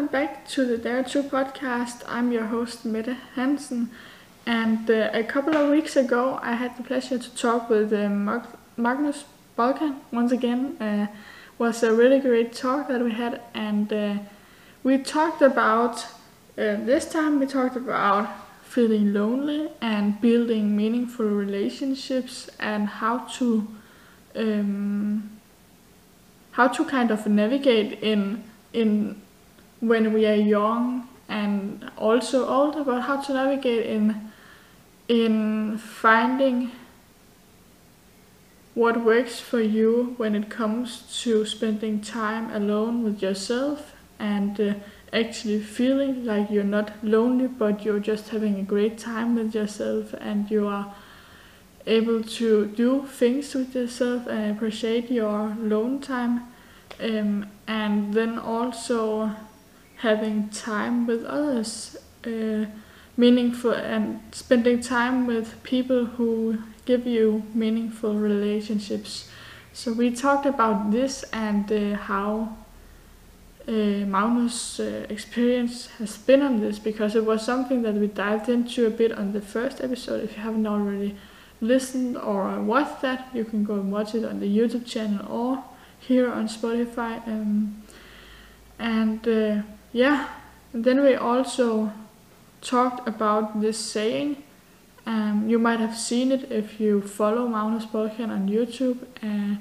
welcome back to the Dare to podcast. I'm your host, Mette Hansen. And uh, a couple of weeks ago, I had the pleasure to talk with uh, Mag- Magnus Bulkan once again. Uh, was a really great talk that we had, and uh, we talked about uh, this time we talked about feeling lonely and building meaningful relationships and how to um, how to kind of navigate in in when we are young and also older, but how to navigate in in finding what works for you when it comes to spending time alone with yourself and uh, actually feeling like you're not lonely but you're just having a great time with yourself and you are able to do things with yourself and appreciate your alone time um, and then also having time with others uh, meaningful and spending time with people who give you meaningful relationships so we talked about this and uh, how uh, Magnus' uh, experience has been on this because it was something that we dived into a bit on the first episode. If you haven't already listened or watched that, you can go and watch it on the YouTube channel or here on Spotify. Um, and uh, yeah, and then we also talked about this saying. Um, you might have seen it if you follow Magnus Bulkan on YouTube. Uh,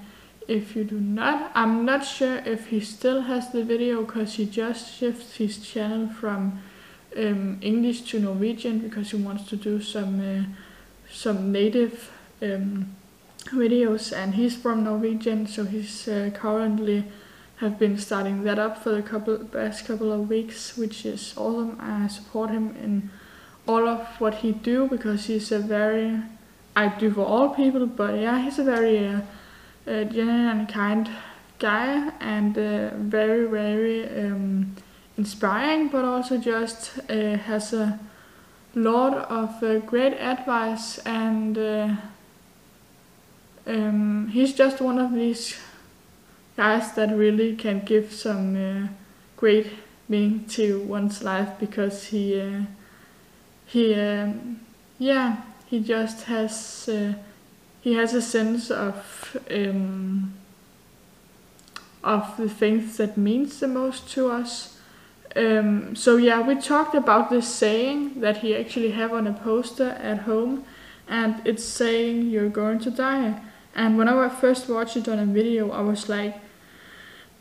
if you do not, I'm not sure if he still has the video because he just shifts his channel from um, English to Norwegian because he wants to do some uh, some native um, videos and he's from Norwegian so he's uh, currently have been starting that up for the couple past couple of weeks which is awesome. I support him in all of what he do because he's a very I do for all people but yeah he's a very uh, uh, genuine and kind guy and uh, very very um, inspiring but also just uh, has a lot of uh, great advice and uh, um, he's just one of these guys that really can give some uh, great meaning to one's life because he uh, he um, yeah he just has uh, he has a sense of um, of the things that means the most to us. Um, so yeah, we talked about this saying that he actually have on a poster at home, and it's saying you're going to die. And when I first watched it on a video, I was like,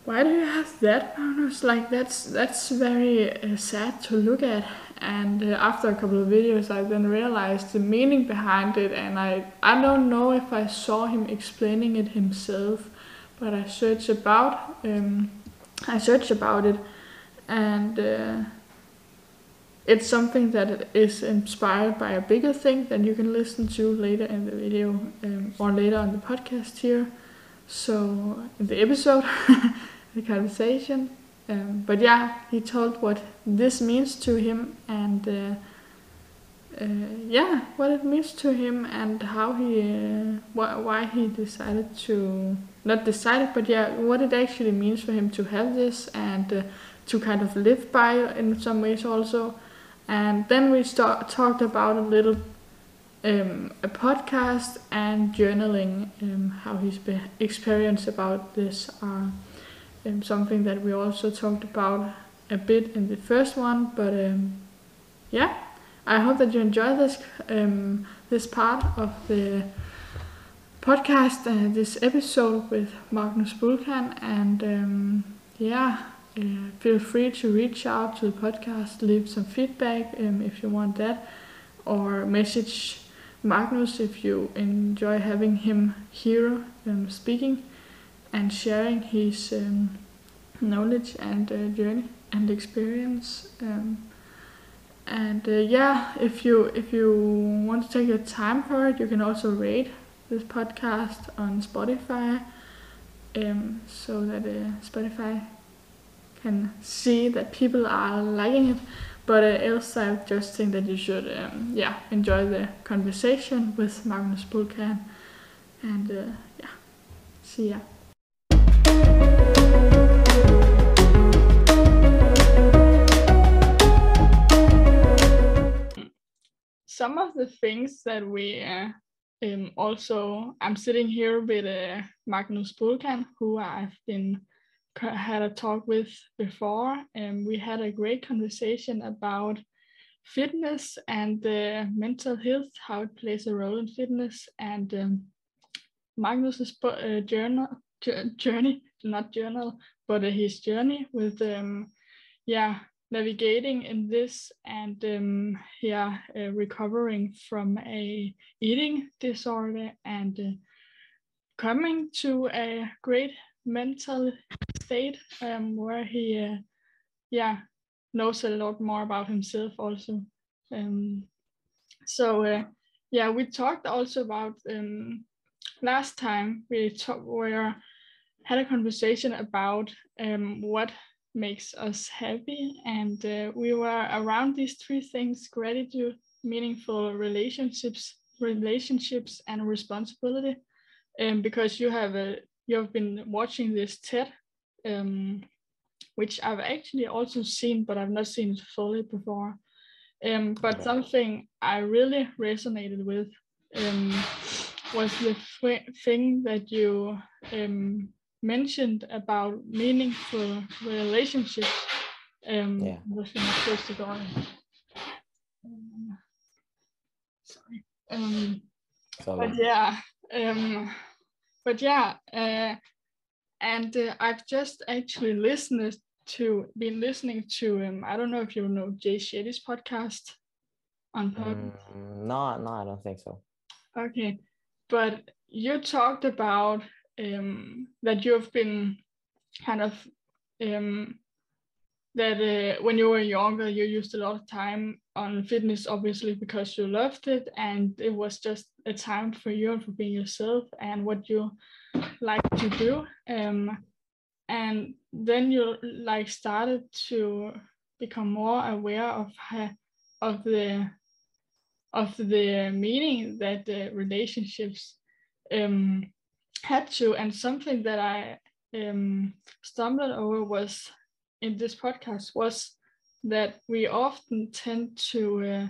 why do you have that? Was like, that's that's very uh, sad to look at. And uh, after a couple of videos, I then realized the meaning behind it, and I I don't know if I saw him explaining it himself, but I searched about um, I searched about it, and. Uh, it's something that is inspired by a bigger thing that you can listen to later in the video um, or later on the podcast here. So in the episode, conversation. Um, but yeah, he told what this means to him and uh, uh, yeah, what it means to him and how he, uh, wh- why he decided to not decided, but yeah, what it actually means for him to have this and uh, to kind of live by in some ways also. And then we start, talked about a little um, a podcast and journaling, um, how his be- experience about this are um, something that we also talked about a bit in the first one. But um, yeah, I hope that you enjoy this um, this part of the podcast, uh, this episode with Magnus Bulkan, and um, yeah. Uh, feel free to reach out to the podcast, leave some feedback um, if you want that, or message Magnus if you enjoy having him here um, speaking and sharing his um, knowledge and uh, journey and experience. Um, and uh, yeah, if you if you want to take your time for it, you can also rate this podcast on Spotify, um, so that uh, Spotify can see that people are liking it. But uh, else, I just think that you should, um, yeah, enjoy the conversation with Magnus Bulkan. And uh, yeah, see ya. Some of the things that we uh, um, also, I'm sitting here with uh, Magnus Bulkan, who I've been had a talk with before, and we had a great conversation about fitness and uh, mental health, how it plays a role in fitness, and um, Magnus's uh, journal, journey, not journal, but uh, his journey with, um, yeah, navigating in this and um, yeah, uh, recovering from a eating disorder and uh, coming to a great mental state um, where he, uh, yeah, knows a lot more about himself also. Um, so uh, yeah, we talked also about um, last time we talked where had a conversation about um, what makes us happy. And uh, we were around these three things gratitude, meaningful relationships, relationships, and responsibility. Um, because you have a, you have been watching this TED, um, which I've actually also seen, but I've not seen it fully before. Um, but something I really resonated with um, was the thing that you um, mentioned about meaningful relationships. Um, yeah. Was close the. Um, sorry. Um, but yeah, um, but yeah, uh, and uh, I've just actually listened to been listening to um, I don't know if you know Jay Shetty's podcast on Purpose. Mm, no, no, I don't think so. Okay, but you talked about um, that you've been kind of um, that uh, when you were younger you used a lot of time on fitness obviously because you loved it and it was just a time for you and for being yourself and what you like to do um, and then you like started to become more aware of of the of the meaning that the relationships um, had to, and something that I um, stumbled over was in this podcast was that we often tend to, uh,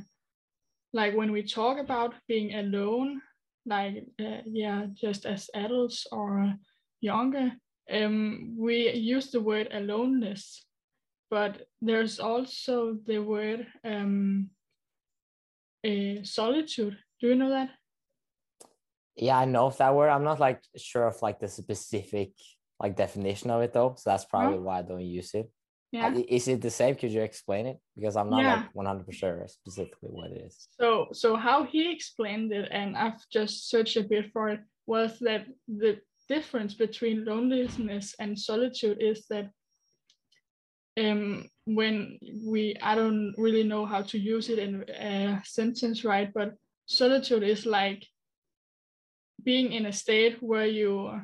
like when we talk about being alone, like uh, yeah, just as adults or younger, um, we use the word aloneness, but there's also the word um, uh, solitude. Do you know that? Yeah, I know of that word. I'm not like sure of like the specific like definition of it though. So that's probably why I don't use it. Yeah. Is it the same? Could you explain it? Because I'm not yeah. like 100 percent sure specifically what it is. So, so how he explained it, and I've just searched a bit for it, was that the difference between loneliness and solitude is that um, when we, I don't really know how to use it in a sentence, right? But solitude is like being in a state where you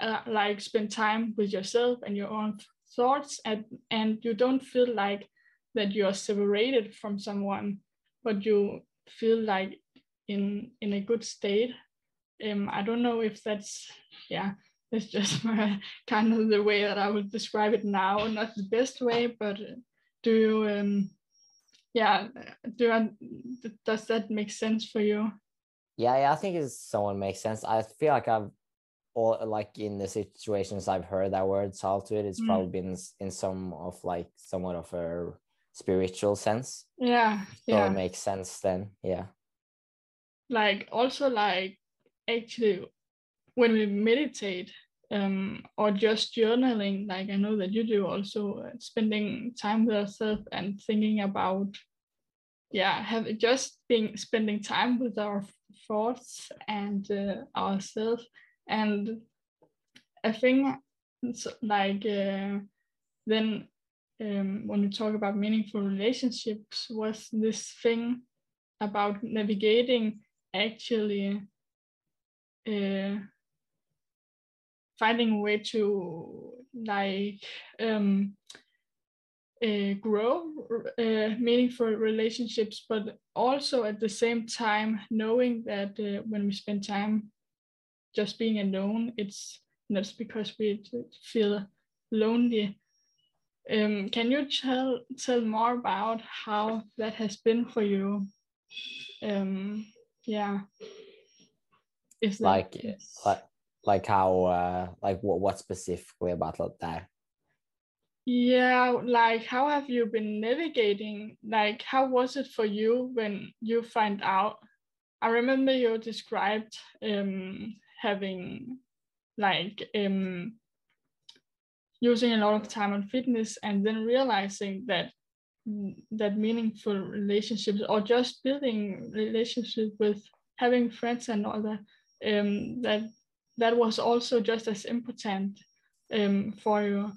uh, like spend time with yourself and your own thoughts and and you don't feel like that you are separated from someone but you feel like in in a good state. Um i don't know if that's yeah it's just my, kind of the way that i would describe it now not the best way but do you um yeah do I, does that make sense for you yeah, yeah, I think it's someone makes sense. I feel like I've all like in the situations I've heard that word solitude, it's mm. probably been in some of like somewhat of a spiritual sense. Yeah. So yeah. it makes sense then. Yeah. Like also like actually when we meditate um or just journaling, like I know that you do also uh, spending time with yourself and thinking about yeah have just being spending time with our thoughts and uh, ourselves. And i think like uh, then um, when we talk about meaningful relationships was this thing about navigating actually uh, finding a way to like um, uh, grow uh, meaningful relationships, but also at the same time knowing that uh, when we spend time just being alone, it's not because we feel lonely. Um, can you tell tell more about how that has been for you? um yeah is like like like how uh like what what specifically about that yeah like how have you been navigating? Like how was it for you when you find out? I remember you described um having like um using a lot of time on fitness and then realizing that that meaningful relationships or just building relationship with having friends and all that um that that was also just as important um for you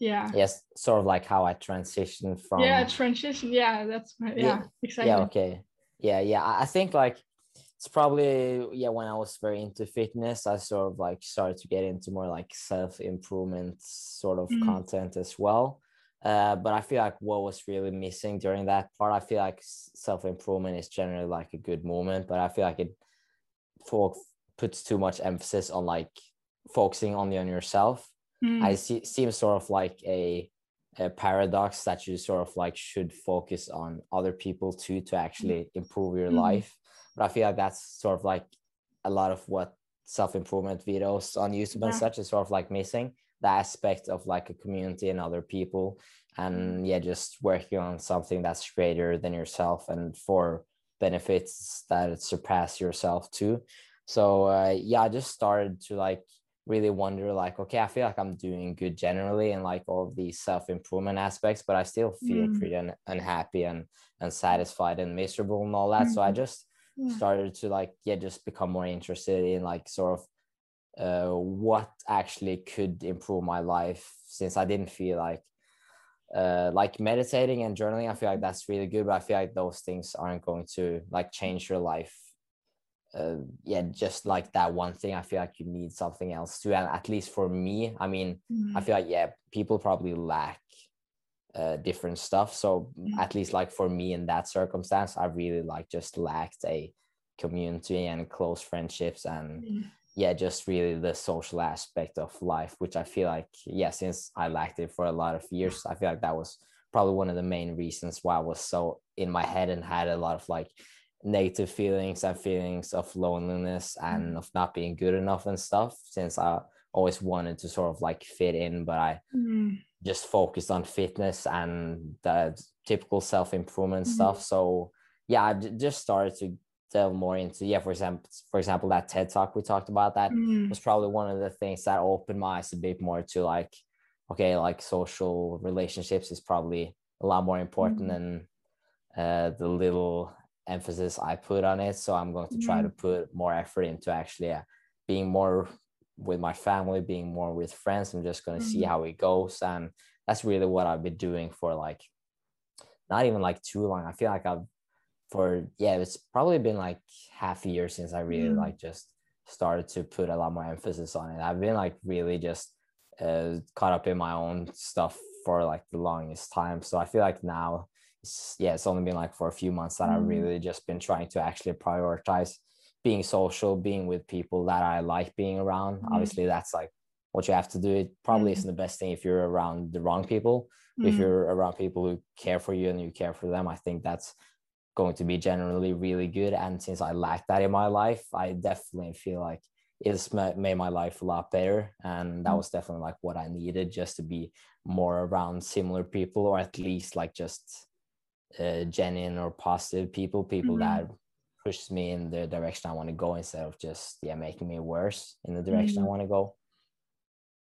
yeah. Yes sort of like how i transitioned from yeah transition. Yeah that's yeah, yeah exactly. yeah okay. Yeah yeah i think like it's probably yeah when i was very into fitness i sort of like started to get into more like self-improvement sort of mm. content as well. Uh, but i feel like what was really missing during that part i feel like self-improvement is generally like a good moment but i feel like it for puts too much emphasis on like focusing only on yourself mm. i see seems sort of like a a paradox that you sort of like should focus on other people too to actually improve your mm. life but I feel like that's sort of like a lot of what self-improvement videos on YouTube yeah. and such is sort of like missing the aspect of like a community and other people and mm-hmm. yeah just working on something that's greater than yourself and for benefits that surpass yourself too so uh, yeah i just started to like really wonder like okay i feel like i'm doing good generally and like all of these self-improvement aspects but i still feel mm. pretty un- unhappy and unsatisfied and miserable and all that mm. so i mm. just yeah. started to like yeah just become more interested in like sort of uh, what actually could improve my life since I didn't feel like uh, like meditating and journaling. I feel like that's really good, but I feel like those things aren't going to like change your life. Uh, yeah, just like that one thing, I feel like you need something else too. And at least for me, I mean, mm-hmm. I feel like yeah, people probably lack uh, different stuff. So mm-hmm. at least like for me in that circumstance, I really like just lacked a community and close friendships and mm-hmm. yeah, just really the social aspect of life, which I feel like yeah, since I lacked it for a lot of years, I feel like that was probably one of the main reasons why I was so in my head and had a lot of like negative feelings and feelings of loneliness and mm-hmm. of not being good enough and stuff since I always wanted to sort of like fit in, but I mm just focused on fitness and the typical self-improvement mm-hmm. stuff so yeah I just started to delve more into yeah for example for example that ted talk we talked about that mm. was probably one of the things that opened my eyes a bit more to like okay like social relationships is probably a lot more important mm. than uh, the little emphasis i put on it so i'm going to try to put more effort into actually uh, being more with my family, being more with friends. I'm just gonna mm-hmm. see how it goes, and that's really what I've been doing for like not even like too long. I feel like I've for yeah, it's probably been like half a year since I really mm-hmm. like just started to put a lot more emphasis on it. I've been like really just uh, caught up in my own stuff for like the longest time. So I feel like now yeah, it's only been like for a few months that mm-hmm. I've really just been trying to actually prioritize being social, being with people that I like being around. Mm-hmm. Obviously, that's like what you have to do. It probably isn't the best thing if you're around the wrong people. If you're around people who care for you and you care for them, I think that's going to be generally really good. And since I lack that in my life, I definitely feel like it's made my life a lot better. And that mm-hmm. was definitely like what I needed just to be more around similar people, or at least like just uh, genuine or positive people, people mm-hmm. that pushes me in the direction I want to go instead of just yeah making me worse in the direction mm-hmm. I want to go.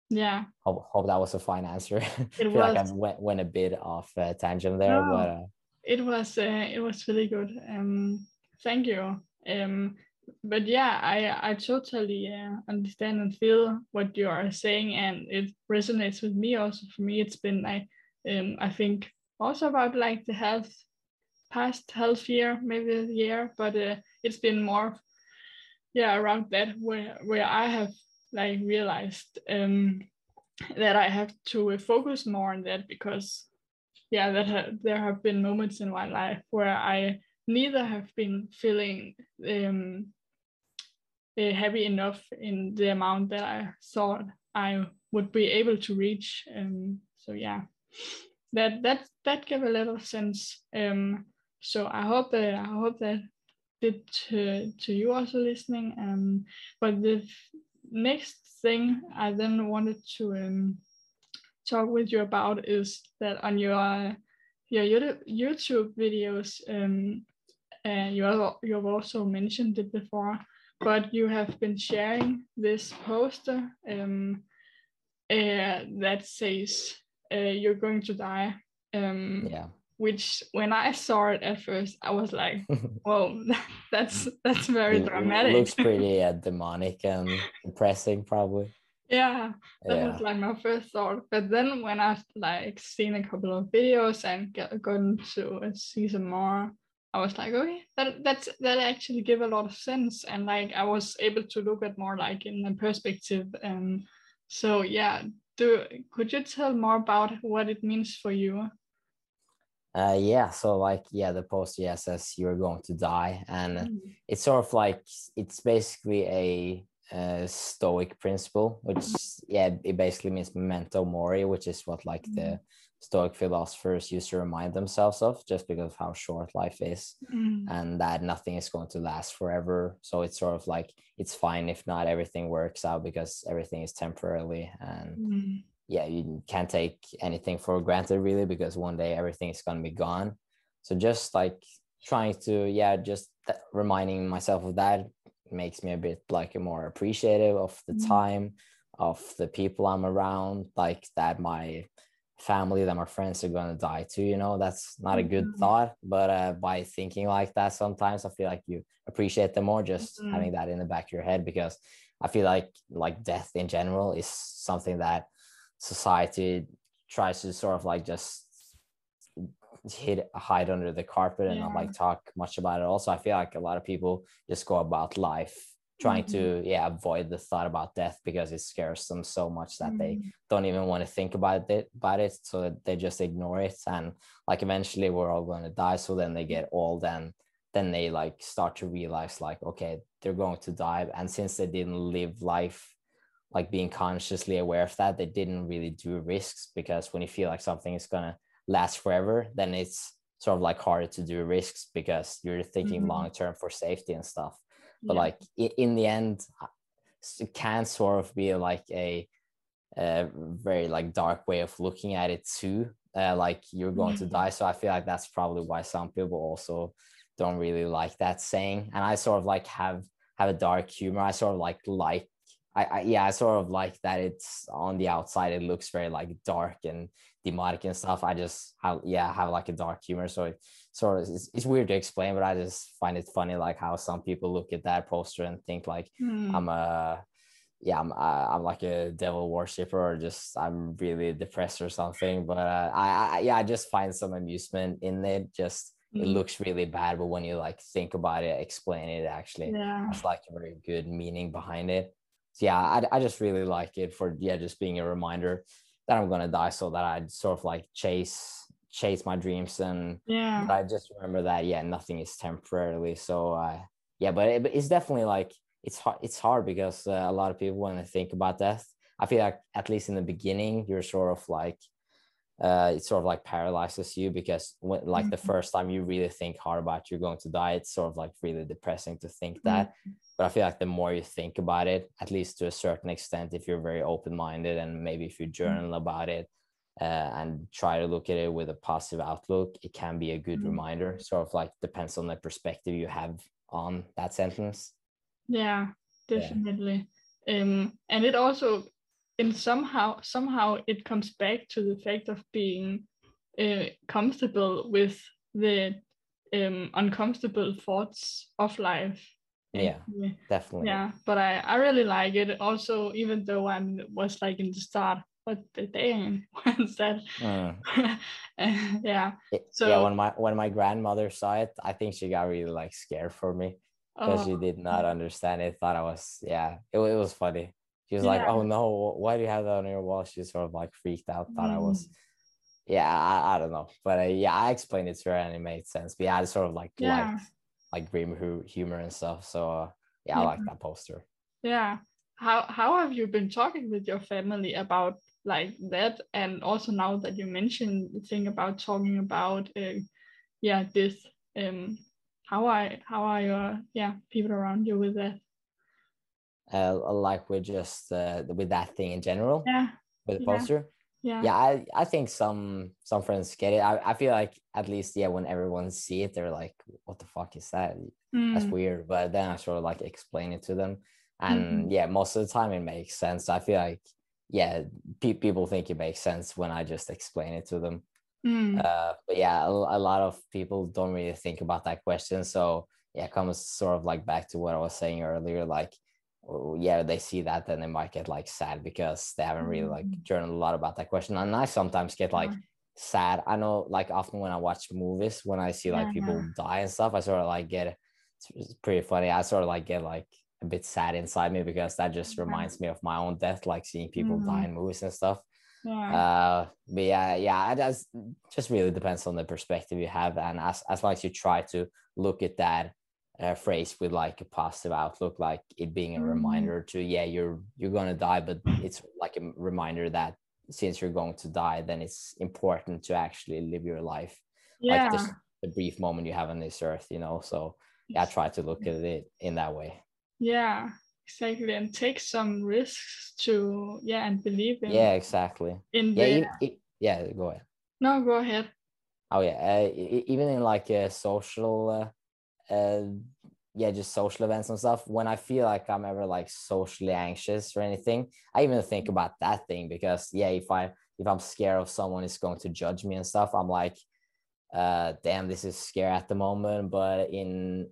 Yeah. Hope, hope that was a fine answer. It I feel was. like I went, went a bit off uh, tangent there, no, but uh, it was uh, it was really good. Um, thank you. Um, but yeah, I I totally uh, understand and feel what you are saying, and it resonates with me. Also, for me, it's been I um, I think also about like the health past half year, maybe a year, but uh, it's been more, yeah, around that where where I have like realized um, that I have to focus more on that because, yeah, that ha- there have been moments in my life where I neither have been feeling um, uh, happy enough in the amount that I thought I would be able to reach. Um, so yeah, that that that gave a little sense. Um, so I hope that I hope that did to to you also listening. Um, but the next thing I then wanted to um, talk with you about is that on your your YouTube videos, um, uh, you have, you have also mentioned it before, but you have been sharing this poster um, uh, that says uh, you're going to die. Um, yeah. Which, when I saw it at first, I was like, "Whoa, that's that's very it, dramatic." It looks pretty uh, demonic and depressing, probably. Yeah, that yeah. was like my first thought. But then when I've like seen a couple of videos and get, gotten to see some more, I was like, okay, that that's that actually give a lot of sense, and like I was able to look at more like in a perspective. And so yeah, do could you tell more about what it means for you? Uh, yeah, so like yeah, the post yeah says you're going to die, and mm. it's sort of like it's basically a uh, Stoic principle, which yeah, it basically means memento mori, which is what like the mm. Stoic philosophers used to remind themselves of, just because of how short life is, mm. and that nothing is going to last forever. So it's sort of like it's fine if not everything works out because everything is temporarily, and mm. yeah, you can't take anything for granted really because one day everything is going to be gone. So just like trying to yeah, just th- reminding myself of that makes me a bit like more appreciative of the mm-hmm. time of the people i'm around like that my family that my friends are going to die too you know that's not a good mm-hmm. thought but uh, by thinking like that sometimes i feel like you appreciate them more just mm-hmm. having that in the back of your head because i feel like like death in general is something that society tries to sort of like just hid hide under the carpet and yeah. not like talk much about it also i feel like a lot of people just go about life trying mm-hmm. to yeah avoid the thought about death because it scares them so much that mm-hmm. they don't even want to think about it about it so they just ignore it and like eventually we're all going to die so then they get old and then they like start to realize like okay they're going to die and since they didn't live life like being consciously aware of that they didn't really do risks because when you feel like something is going to last forever, then it's sort of like harder to do risks because you're thinking mm-hmm. long term for safety and stuff. But yeah. like in, the end, it can sort of be like a, a very like dark way of looking at it too. Uh, like you're going to die. So I feel like that's probably why some people also don't really like that saying. And I sort of like have have a dark humor. I sort of like like I, I, yeah, I sort of like that it's on the outside it looks very like dark and demonic and stuff. I just have yeah, I have like a dark humor. So it sort of it's, it's weird to explain, but I just find it funny like how some people look at that poster and think like mm. I'm a yeah, I'm I'm like a devil worshiper or just I'm really depressed or something. But uh, I, I yeah, I just find some amusement in it. Just it hmm. looks really bad, but when you like think about it, explain it actually, yeah. it's like a very good meaning behind it so yeah, I, I just really like it for yeah, just being a reminder that I'm gonna die, so that I'd sort of like chase chase my dreams and yeah, I just remember that yeah, nothing is temporarily. So uh, yeah, but, it, but it's definitely like it's hard. It's hard because uh, a lot of people when they think about death, I feel like at least in the beginning, you're sort of like uh, it sort of like paralyzes you because when, like mm-hmm. the first time you really think hard about you're going to die, it's sort of like really depressing to think that. Mm-hmm. But I feel like the more you think about it, at least to a certain extent, if you're very open minded and maybe if you mm-hmm. journal mm-hmm. about it uh, and try to look at it with a positive outlook, it can be a good mm-hmm. reminder. Sort of like depends on the perspective you have on that sentence. Yeah, definitely. Yeah. Um, and it also and somehow somehow it comes back to the fact of being uh, comfortable with the um, uncomfortable thoughts of life. Yeah definitely. Yeah but i i really like it. Also even though i was like in the start what the damn what's that mm. yeah so yeah when my when my grandmother saw it i think she got really like scared for me because oh. she did not understand it thought i was yeah it, it was funny she was yeah. like, "Oh no, why do you have that on your wall?" She sort of like freaked out, thought mm. I was, mm. yeah, I, I don't know, but uh, yeah, I explained it to her and it made sense. But yeah, I sort of like yeah. like like grim humor and stuff. So uh, yeah, yeah, I like that poster. Yeah, how how have you been talking with your family about like that, and also now that you mentioned the thing about talking about, uh, yeah, this um how are how are your yeah people around you with that uh like with just uh with that thing in general yeah. with the yeah. poster. Yeah. Yeah i i think some some friends get it. I, I feel like at least yeah when everyone see it they're like what the fuck is that? Mm. that's weird but then i sort of like explain it to them. And mm-hmm. yeah most of the time it makes sense. I feel like yeah pe- people think it makes sense when i just explain it to them. Mm. uh, but yeah a, a, lot of people don't really think about that question. So yeah comes sort of like back to what i was saying earlier like yeah they see that then they might get like sad because they haven't really like mm. journaled a lot about that question and i sometimes get like sad i know like often when i watch movies when i see like yeah, people yeah. die and stuff i sort of like get it's pretty funny i sort of like get like a bit sad inside me because that just reminds me of my own death, like seeing people mm-hmm. die in movies and stuff. Yeah. Uh, but yeah, yeah, it does just really depends on the perspective you have, and as as long as you try to look at that uh, phrase with like a positive outlook, like it being a mm-hmm. reminder to yeah, you're you're gonna die, but it's like a reminder that since you're going to die, then it's important to actually live your life, yeah. like just the brief moment you have on this earth, you know. So yeah, I try to look at it in that way. Yeah, exactly. And take some risks to yeah, and believe in. Yeah, exactly. In yeah, the... it, yeah. Go ahead. No, go ahead. Oh yeah, uh, even in like a social, uh, uh, yeah, just social events and stuff. When I feel like I'm ever like socially anxious or anything, I even think mm. about that thing because yeah, if I if I'm scared of someone is going to judge me and stuff, I'm like, uh, damn, this is scary at the moment. But in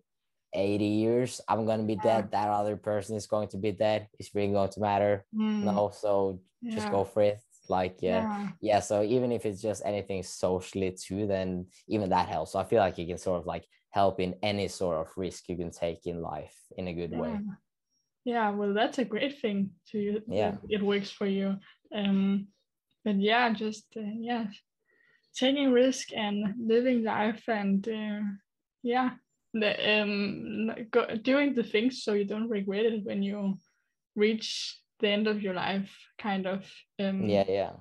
80 years i'm going to be dead that other person is going to be dead it's really going to matter mm. no so yeah. just go for it like yeah, yeah, yeah so even if it's just anything socially too then even that helps so i feel like you can sort of like help in any sort of risk you can take in life in a good yeah. way yeah well that's a great thing to you yeah it works for you um but yeah just uh, yeah taking risk and living life and uh, yeah the, um, go, doing the things so you don't regret it when you reach the end of your life, kind of. Um, yeah, yeah.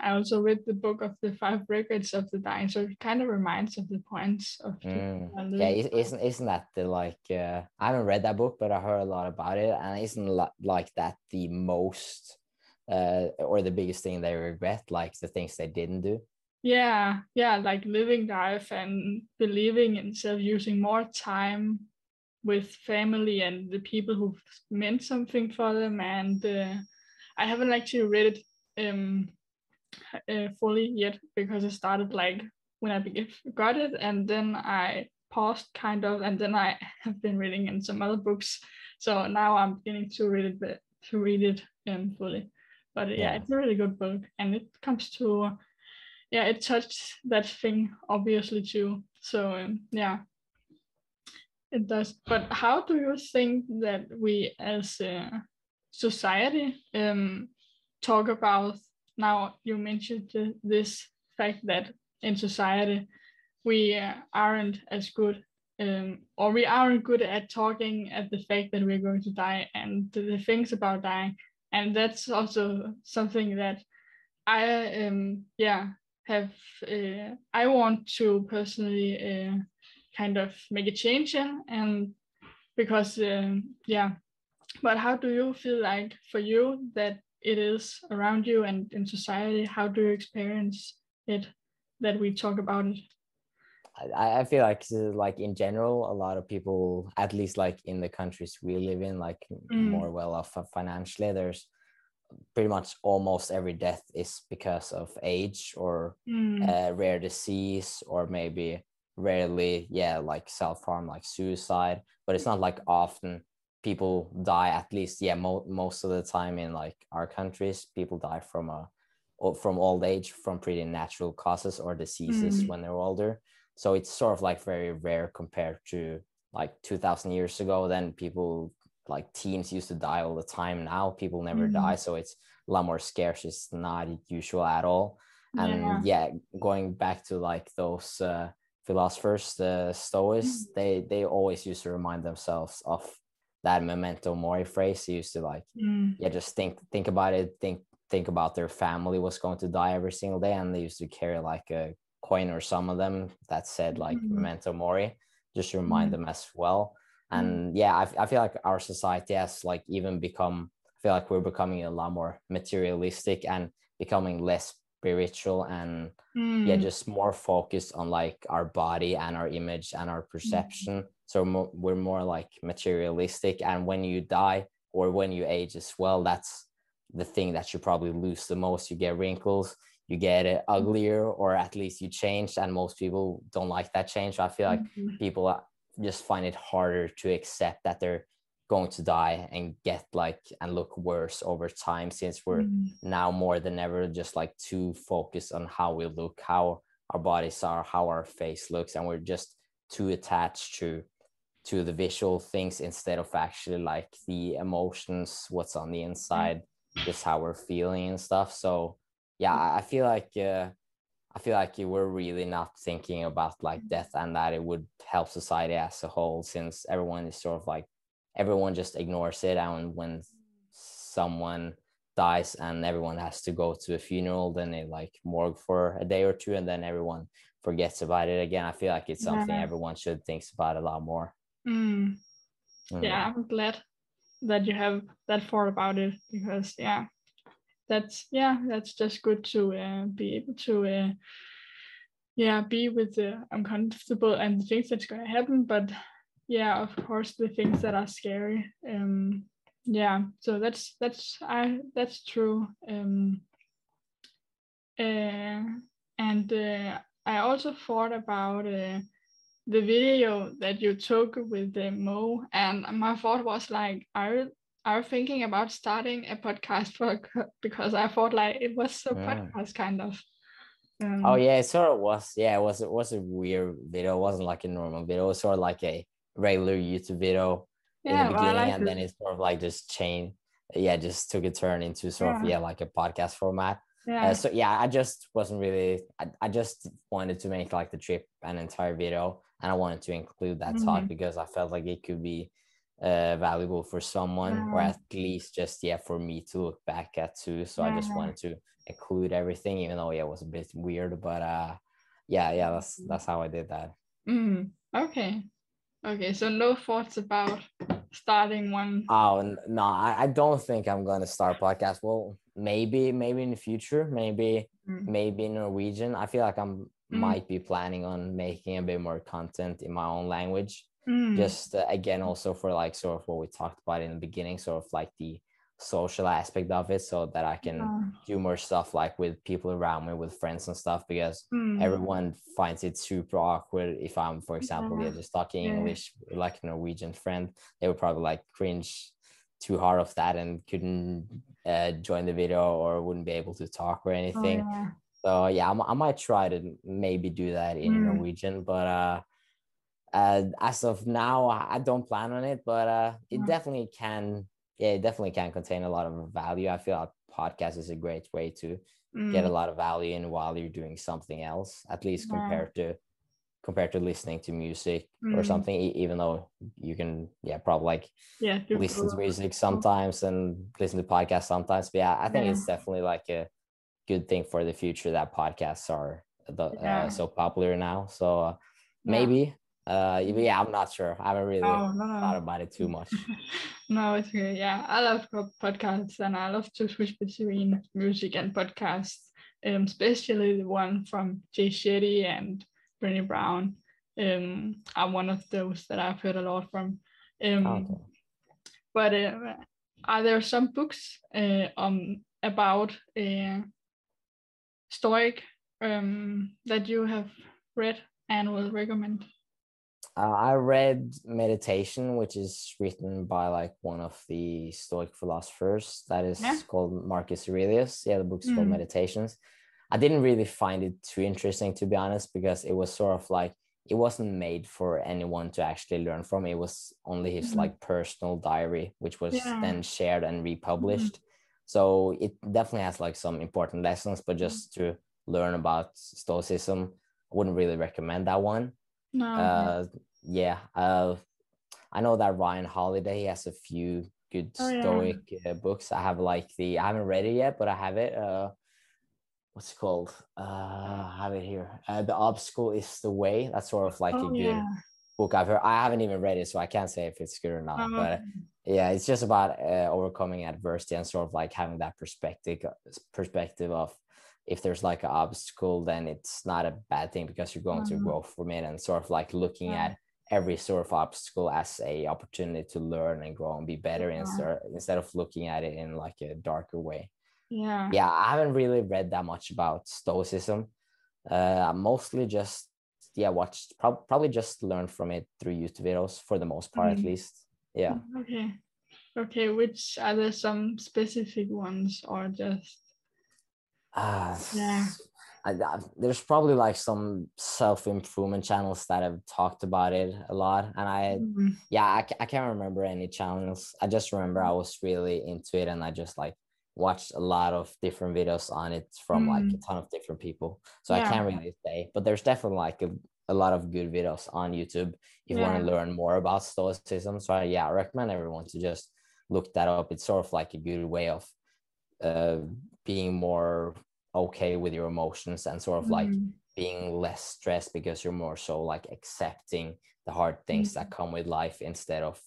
I also read the book of the five regrets of the dying, so it kind of reminds of the points of. Mm. Yeah, isn't isn't that the like? Uh, I haven't read that book, but I heard a lot about it, and isn't like that the most, uh, or the biggest thing they regret, like the things they didn't do yeah yeah like living life and believing in self using more time with family and the people who meant something for them and uh, i haven't actually read it um uh, fully yet because i started like when i got it and then i paused kind of and then i have been reading in some other books so now i'm beginning to read it to read it um, fully but yeah, yeah it's a really good book and it comes to yeah, it touched that thing obviously too. So um, yeah, it does. But how do you think that we as a society um, talk about now? You mentioned this fact that in society we uh, aren't as good um, or we aren't good at talking at the fact that we're going to die and the, things about dying and that's also something that i um yeah have uh, I want to personally uh, kind of make a change in and because um, yeah but how do you feel like for you that it is around you and in society how do you experience it that we talk about it I, I feel like like in general a lot of people at least like in the countries we live in like mm. more well off financially there's pretty much almost every death is because of age or mm. uh, rare disease or maybe rarely yeah like self-harm like suicide but it's not like often people die at least yeah mo- most of the time in like our countries people die from a from old age from pretty natural causes or diseases mm. when they're older so it's sort of like very rare compared to like 2000 years ago then people like teens used to die all the time now people never mm-hmm. die so it's a lot more scarce it's not usual at all and yeah, yeah going back to like those uh, philosophers the stoics mm-hmm. they they always used to remind themselves of that memento mori phrase they used to like mm. yeah just think think about it think think about their family was going to die every single day and they used to carry like a coin or some of them that said like mm-hmm. memento mori just remind mm-hmm. them as well mm-hmm. and yeah I, I feel like our society has like even become I feel like we're becoming a lot more materialistic and becoming less spiritual and mm. yeah just more focused on like our body and our image and our mm. perception mm. So mo- we're more like materialistic and when you die or when you age as well that's the thing that you probably lose the most you get wrinkles you get it mm. uglier or at least you change and most people don't like that change so i feel like mm-hmm. people just find it harder to accept that they're going to die and get like and look worse over time since we're mm. now more than ever just like too focused on how we look how our bodies are how our face looks and we're just too attached to to the visual things instead of actually like the emotions what's on the inside mm. just how we're feeling and stuff so yeah i feel like uh, i feel like you were really not thinking about like mm. death and that it would help society as a whole since everyone is sort of like everyone just ignores it and when someone dies and everyone has to go to a funeral then they like morgue for a day or two and then everyone forgets about it again i feel like it's something yeah. everyone should think about a lot more mm. Mm. yeah i'm glad that you have that thought about it because yeah that's yeah that's just good to uh, be able to uh, yeah be with the uncomfortable and the things that's going to happen but yeah of course the things that are scary um yeah so that's that's i that's true um uh, and uh, i also thought about uh, the video that you took with the mo and my thought was like are are thinking about starting a podcast for because i thought like it was a yeah. podcast kind of um, oh yeah it sort of was yeah it was it was a weird video it wasn't like a normal video it was sort of like a regular YouTube video yeah, in the beginning, like and it. then it's sort of like just chain. Yeah, just took a turn into sort yeah. of yeah like a podcast format. Yeah. Uh, so yeah, I just wasn't really. I, I just wanted to make like the trip an entire video, and I wanted to include that mm-hmm. talk because I felt like it could be uh, valuable for someone, yeah. or at least just yeah for me to look back at too. So I just wanted to include everything, even though yeah it was a bit weird, but uh yeah yeah that's that's how I did that. Mm, okay, Okay, so no thoughts about starting one. Oh no, I, I don't think I'm gonna start podcast. Well, maybe, maybe in the future, maybe, mm. maybe Norwegian. I feel like I'm mm. might be planning on making a bit more content in my own language. Mm. Just uh, again, also for like sort of what we talked about in the beginning, sort of like the social aspect of it so that I can yeah. do more stuff like with people around me, with friends and stuff, because mm. everyone finds it super awkward if I'm, for example, yeah. just talking. English like a Norwegian friend, they would probably like cringe too hard of that and couldn't uh, join the video or wouldn't be able to talk or oh, anything. Oh, so yeah, I, I, might try to maybe do that in mm. Norwegian, but uh, uh, as of now, I don't plan on it, but uh, it definitely can yeah, it definitely can contain a lot of value. I feel like podcast is a great way to mm. get a mm. lot of value in while you're doing something else, at least yeah. compared to compared to listening to music mm. or something. Even though you can, yeah, probably like yeah listen to music sometimes and listen to podcasts sometimes. But yeah, I think yeah. it's definitely like a good thing for the future that podcasts are the, uh, yeah. uh, so popular now. So uh, maybe uh yeah i'm not sure. I haven't really oh, no, thought about it too much. No it's good yeah i love podcasts and i love to switch between music and podcasts um, especially the one from jay shetty and Brené Brown. Um are one of those that i've heard a lot from. Um okay. but uh, are there some books uh, um about uh, stoic um that you have read and will recommend uh, I read Meditation, which is written by like one of the Stoic philosophers. That is yeah. called Marcus Aurelius. Yeah, the book's mm. called Meditations. I didn't really find it too interesting, to be honest, because it was sort of like it wasn't made for anyone to actually learn from. It was only his mm. like personal diary, which was yeah. then shared and republished. Mm. So it definitely has like some important lessons, but just to learn about Stoicism, I wouldn't really recommend that one. No. Uh, yeah, uh, I know that Ryan Holiday has a few good oh, stoic yeah. uh, books. I have like the I haven't read it yet, but I have it. Uh, what's it called? Uh, I have it here. Uh, the obstacle is the way. That's sort of like oh, a good yeah. Book I've heard. I haven't even read it, so I can't say if it's good or not. But oh. yeah, it's just about uh, overcoming adversity and sort of like having that perspective perspective of if there's like an obstacle, then it's not a bad thing because you're going to mm-hmm. grow from it and sort of like looking yeah. at every sort of obstacle as a opportunity to learn and grow and be better yeah. instead instead of looking at it in like a darker way yeah yeah i haven't really read that much about stoicism uh mostly just yeah watched prob- probably just learned from it through youtube videos for the most part mm-hmm. at least yeah okay okay which are there some specific ones or just uh yeah I, I, there's probably like some self improvement channels that have talked about it a lot, and I, mm-hmm. yeah, I, I can't remember any channels. I just remember I was really into it, and I just like watched a lot of different videos on it from mm-hmm. like a mm. ton of different people. So yeah. I can't really say, but there's definitely like a, a lot of good videos on YouTube if you want to learn more about stoicism. So yeah, I recommend everyone to just look that up. It's sort of like a good way of uh, being more okay with your emotions and sort of like mm. being less stressed because you're more so like accepting the hard things mm. that come with life instead of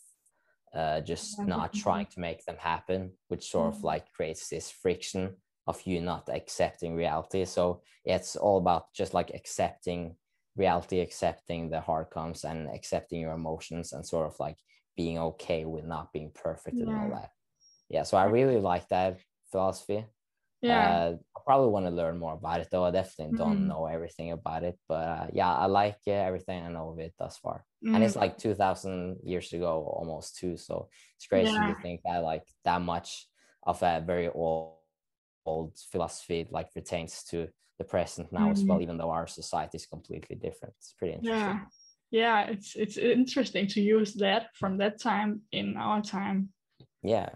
uh, just not trying to make them happen, which sort of mm. like creates this friction of you not accepting reality. So it's all about just like accepting reality, accepting the hard comes and accepting your emotions and sort of like being okay with not being perfect yeah. and all that. Yeah. So I really like that philosophy yeah uh, i probably want to learn more about it though i definitely don't mm-hmm. know everything about it but uh, yeah i like uh, everything i know of it thus far mm-hmm. and it's mm. like 2000 years ago almost too so it's crazy yeah. to think that like that much of a very old old philosophy like pertains to the present now mm-hmm. as well mm-hmm. even though our society is completely different it's pretty interesting yeah yeah it's it's interesting to use that from that time in our time yeah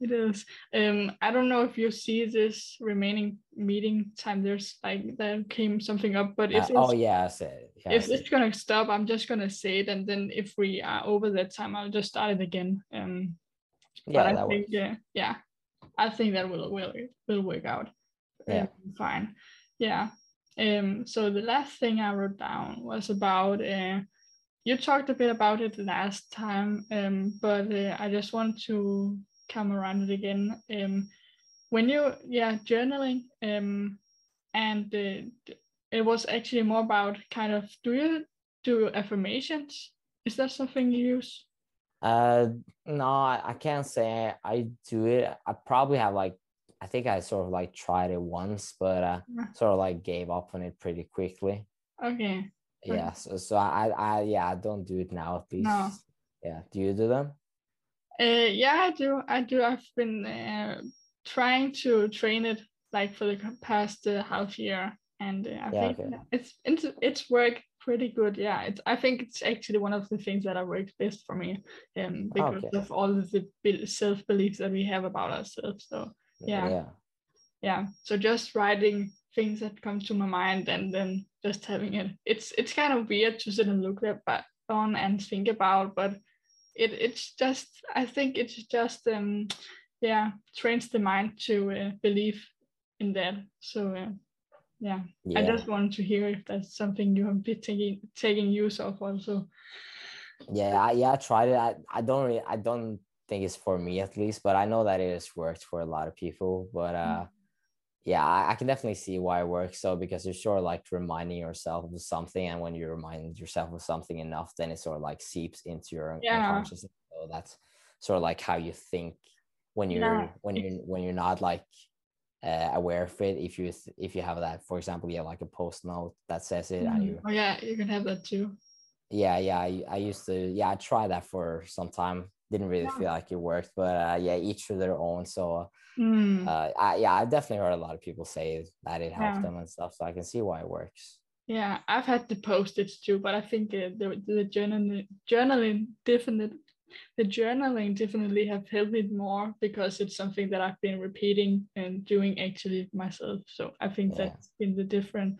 it is. Um, I don't know if you see this remaining meeting time. There's like there came something up, but if uh, oh yeah, I said yeah, if it's gonna stop, I'm just gonna say it, and then if we are over that time, I'll just start it again. Um, yeah, I think works. yeah, yeah, I think that will will will work out. Yeah, um, fine. Yeah. Um. So the last thing I wrote down was about uh. You talked a bit about it last time, um, but uh, I just want to come around it again. Um, when you yeah journaling um, and uh, it was actually more about kind of do you do affirmations? Is that something you use? Uh, no, I can't say I do it. I probably have like I think I sort of like tried it once, but uh, yeah. sort of like gave up on it pretty quickly. Okay. Yeah. So, so I, I, yeah, I don't do it now at least. No. Yeah. Do you do them? Uh, yeah, I do. I do. I've been uh, trying to train it like for the past uh, half year, and uh, I yeah, think okay. it's, it's it's worked pretty good. Yeah, it's. I think it's actually one of the things that works best for me, um, because okay. of all of the self beliefs that we have about ourselves. So yeah. yeah, yeah. So just writing things that come to my mind and then just having it. It's it's kind of weird to sit and look at but on and think about, but it it's just I think it's just um yeah trains the mind to uh, believe in that. So uh, yeah. yeah, I just wanted to hear if that's something you have been taking taking use of also. Yeah, I, yeah, I tried it. I, I don't really, I don't think it's for me at least, but I know that it has worked for a lot of people. But uh, mm yeah, I, I, can definitely see why it works. So because you're sort of like reminding yourself of something, and when you remind yourself of something enough, then it sort of like seeps into your yeah. unconscious. So that's sort of like how you think when you're yeah. when you're when you're not like uh, aware of it. If you if you have that, for example, you have like a post note that says it, mm. and you oh yeah, you can have that too. Yeah, yeah, I, I used to yeah I tried that for some time. Didn't really yeah. feel like it worked, but uh, yeah, each to their own. So Mm. Uh, I, yeah, I've definitely heard a lot of people say that it helped yeah. them and stuff. So I can see why it works. Yeah, I've had the post-its too, but I think uh, the the journaling journaling definitely the journaling definitely have helped me more because it's something that I've been repeating and doing actually myself. So I think yeah. that's been the different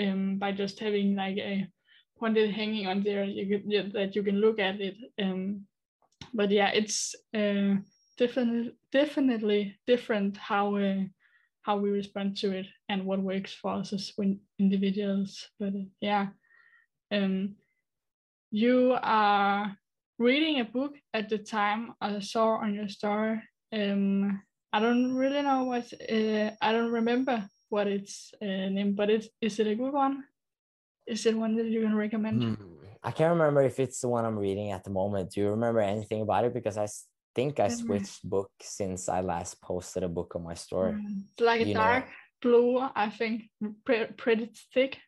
um by just having like a pointed hanging on there you can, that you can look at it. Um, but yeah, it's uh definitely definitely different how uh, how we respond to it and what works for us as individuals. But uh, yeah, um, you are reading a book at the time I saw on your story. Um, I don't really know what uh, I don't remember what it's uh, named, but it's is it a good one? Is it one that you can recommend? Mm, I can't remember if it's the one I'm reading at the moment. Do you remember anything about it? Because I think I switched book since I last posted a book on my story. Mm, it's like a dark know? blue, I think, pretty, pretty thick.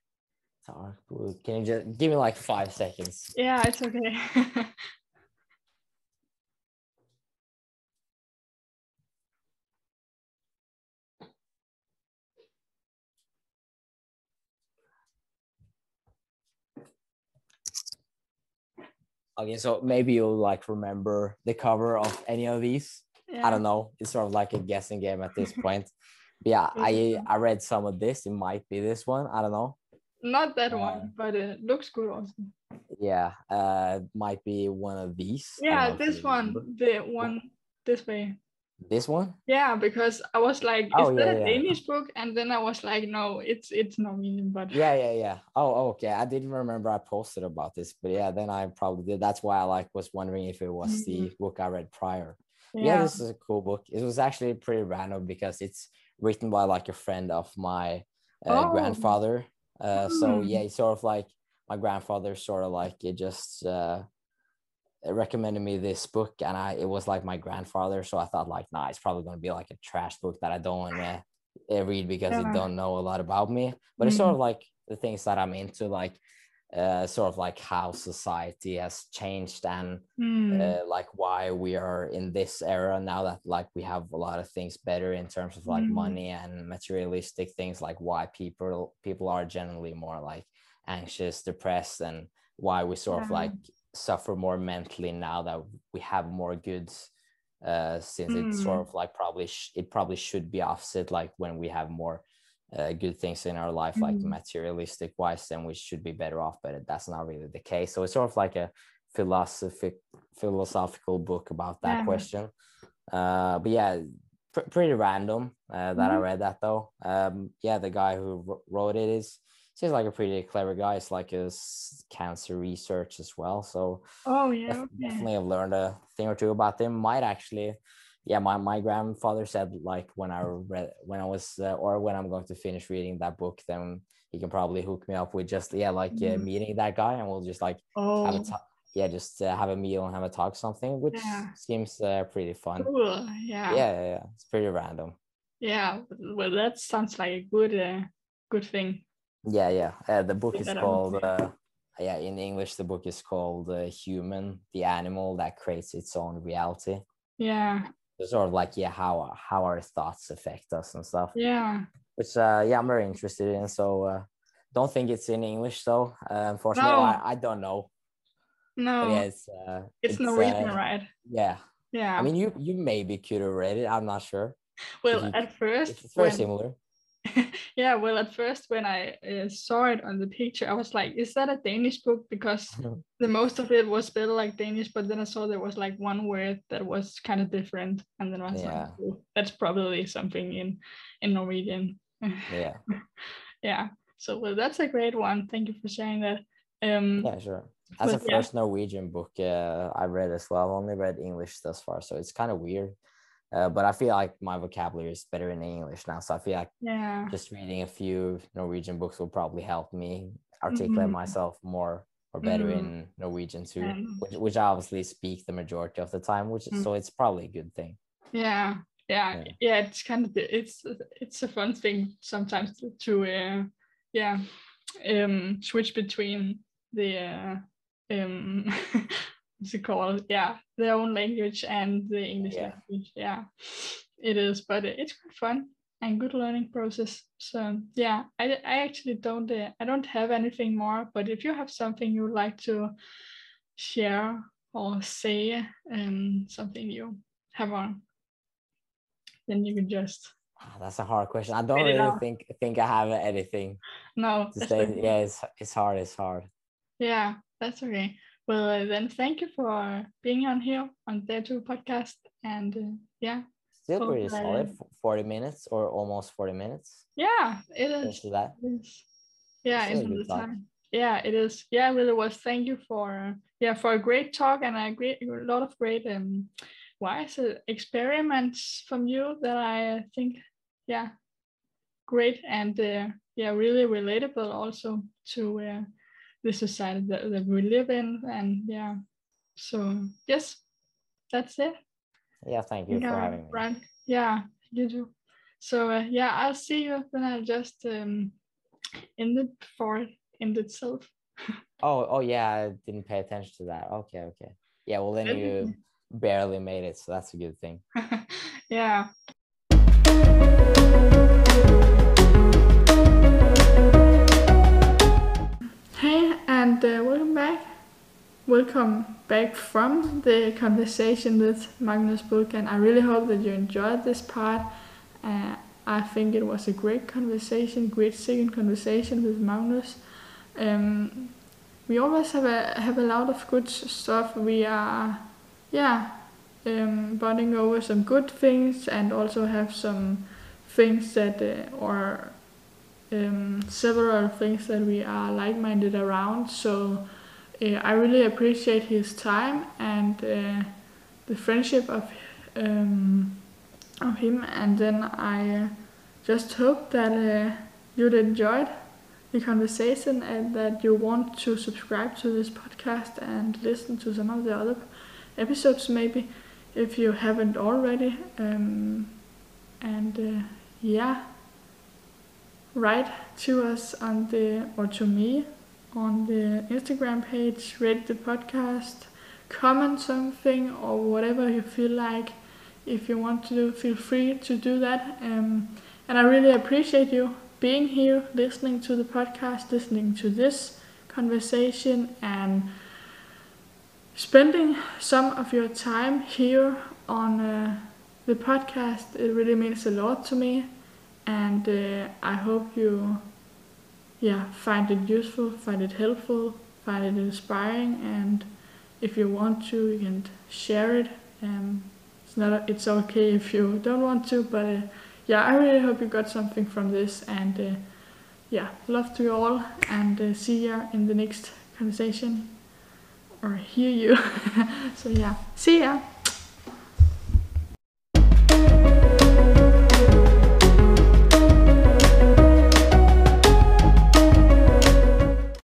Dark blue. Can you just give me like five seconds? Yeah, it's okay. Okay, so maybe you'll like remember the cover of any of these. Yeah. I don't know. It's sort of like a guessing game at this point. But yeah, I I read some of this. It might be this one. I don't know. Not that uh, one, but it looks good also. Yeah, uh, might be one of these. Yeah, this one, the one this way. This one? Yeah, because I was like, is oh, that a yeah. Danish book? And then I was like, no, it's it's Norwegian, but yeah, yeah, yeah. Oh, okay. I didn't remember I posted about this, but yeah, then I probably did. That's why I like was wondering if it was mm-hmm. the book I read prior. Yeah. yeah, this is a cool book. It was actually pretty random because it's written by like a friend of my uh, oh. grandfather. Uh, so mm. yeah, it's sort of like my grandfather, sort of like it just uh, recommended me this book and I it was like my grandfather so I thought like nah it's probably going to be like a trash book that I don't want to uh, read because yeah. it don't know a lot about me but mm. it's sort of mm. like the things that I'm into like uh, sort of like how society has changed and mm. uh, like why we are in this era now that like we have a lot of things better in terms of like mm. money and materialistic things like why people people are generally more like anxious depressed and why we sort yeah. of like suffer more mentally now that we have more goods uh, since mm. it's sort of like probably sh- it probably should be offset like when we have more uh, good things in our life mm. like materialistic wise then we should be better off but that's not really the case so it's sort of like a philosophic philosophical book about that yeah. question uh, but yeah pr- pretty random uh, that mm. i mm-hmm. read that though um, yeah the guy who wrote it is seems like a pretty clever guy. It's like his cancer research as well. So oh yeah, def- okay. definitely have learned a thing or two about them. Might actually, yeah. My my grandfather said like when I read when I was uh, or when I'm going to finish reading that book, then he can probably hook me up with just yeah like mm. uh, meeting that guy and we'll just like oh. have a yeah just uh, have a meal and have a talk something which yeah. seems uh, pretty fun. Cool. Yeah. Yeah, yeah, yeah. It's pretty random. Yeah, well, that sounds like a good, uh, good thing yeah, yeah. Uh, the book is called. Uh, yeah, in English, the book is called uh, "Human: The Animal That Creates Its Own Reality." Yeah. It's sort of like yeah, how how our thoughts affect us and stuff. Yeah. Which uh, yeah, I'm very interested in. So uh, don't think it's in English though. Uh, unfortunately, no. I, I don't know. No. yeah, it's, uh, it's, it's Norwegian, uh, right? Yeah. Yeah. I mean, you you maybe could have read it. I'm not sure. Well, you, at first, it's very when, similar. yeah, well, at first when I uh, saw it on the picture, I was like, "Is that a Danish book?" Because the most of it was spelled like Danish, but then I saw there was like one word that was kind of different, and then I was yeah. like, oh, "That's probably something in in Norwegian." yeah. yeah. So well, that's a great one. Thank you for sharing that. Um, yeah, sure. As a first yeah. Norwegian book uh, I read as well. I've only read English thus far, so it's kind of weird uh, but I feel like my vocabulary is better in English now. So I feel like yeah. just reading a few Norwegian books will probably help me articulate mm-hmm. myself more or better mm-hmm. in Norwegian too, mm-hmm. which, which I obviously speak the majority of the time, which is, so it's probably a good thing. Yeah. Yeah. Yeah. yeah it's kind of, it's, it's a fun thing sometimes to, to uh, yeah, um, switch between the, uh, um, what's it called? Yeah, their own language and the English yeah. language. Yeah, it is, but it's quite fun and good learning process. So yeah, I, I actually don't uh, I don't have anything more. But if you have something you'd like to share or say, um, something you have on, then you can just. Ah, that's a hard question. I don't really think think I have anything. No. To say. Okay. Yeah, it's it's hard. It's hard. Yeah, that's okay. Well, then thank you for being on here on Dare2 podcast. And uh, yeah. Still pretty solid. Forty minutes or almost forty minutes. Yeah, it is. that. It is. Yeah, in the time. Yeah, it is. Yeah, it really was. Thank you for yeah for a great talk and a great a lot of great um wise experiments from you that I think yeah great and uh, yeah really relatable also to uh, the society that, that we live in and yeah. So yes that's it. Yeah thank you yeah, for having me. Right yeah you do. So uh, yeah i'll see you then i'll just um end it before it end itself. Oh oh yeah i didn't pay attention to that. Okay okay. Yeah well then you barely made it so that's a good thing. Yeah. Hey, and uh, welcome back. Welcome back from the conversation with Magnus and I really hope that you enjoyed this part. Uh, I think it was a great conversation, great second conversation with Magnus. Um, we always have a have a lot of good stuff. We are, yeah, um, bonding over some good things and also have some things that uh, or um, several things that we are like-minded around. So uh, I really appreciate his time and uh, the friendship of um, of him. And then I uh, just hope that uh, you'd enjoyed the conversation and that you want to subscribe to this podcast and listen to some of the other episodes maybe if you haven't already. Um, and uh, yeah write to us on the or to me on the Instagram page, rate the podcast, comment something or whatever you feel like. If you want to feel free to do that. Um, and I really appreciate you being here, listening to the podcast, listening to this conversation, and spending some of your time here on uh, the podcast. It really means a lot to me and uh, I hope you yeah find it useful find it helpful find it inspiring. And if you want to you can share it. Um, it's not a, it's okay if you don't want to but uh, yeah I really hope you got something from this. And uh, yeah love to you all. And uh, see you in the next conversation or hear you. So yeah see ya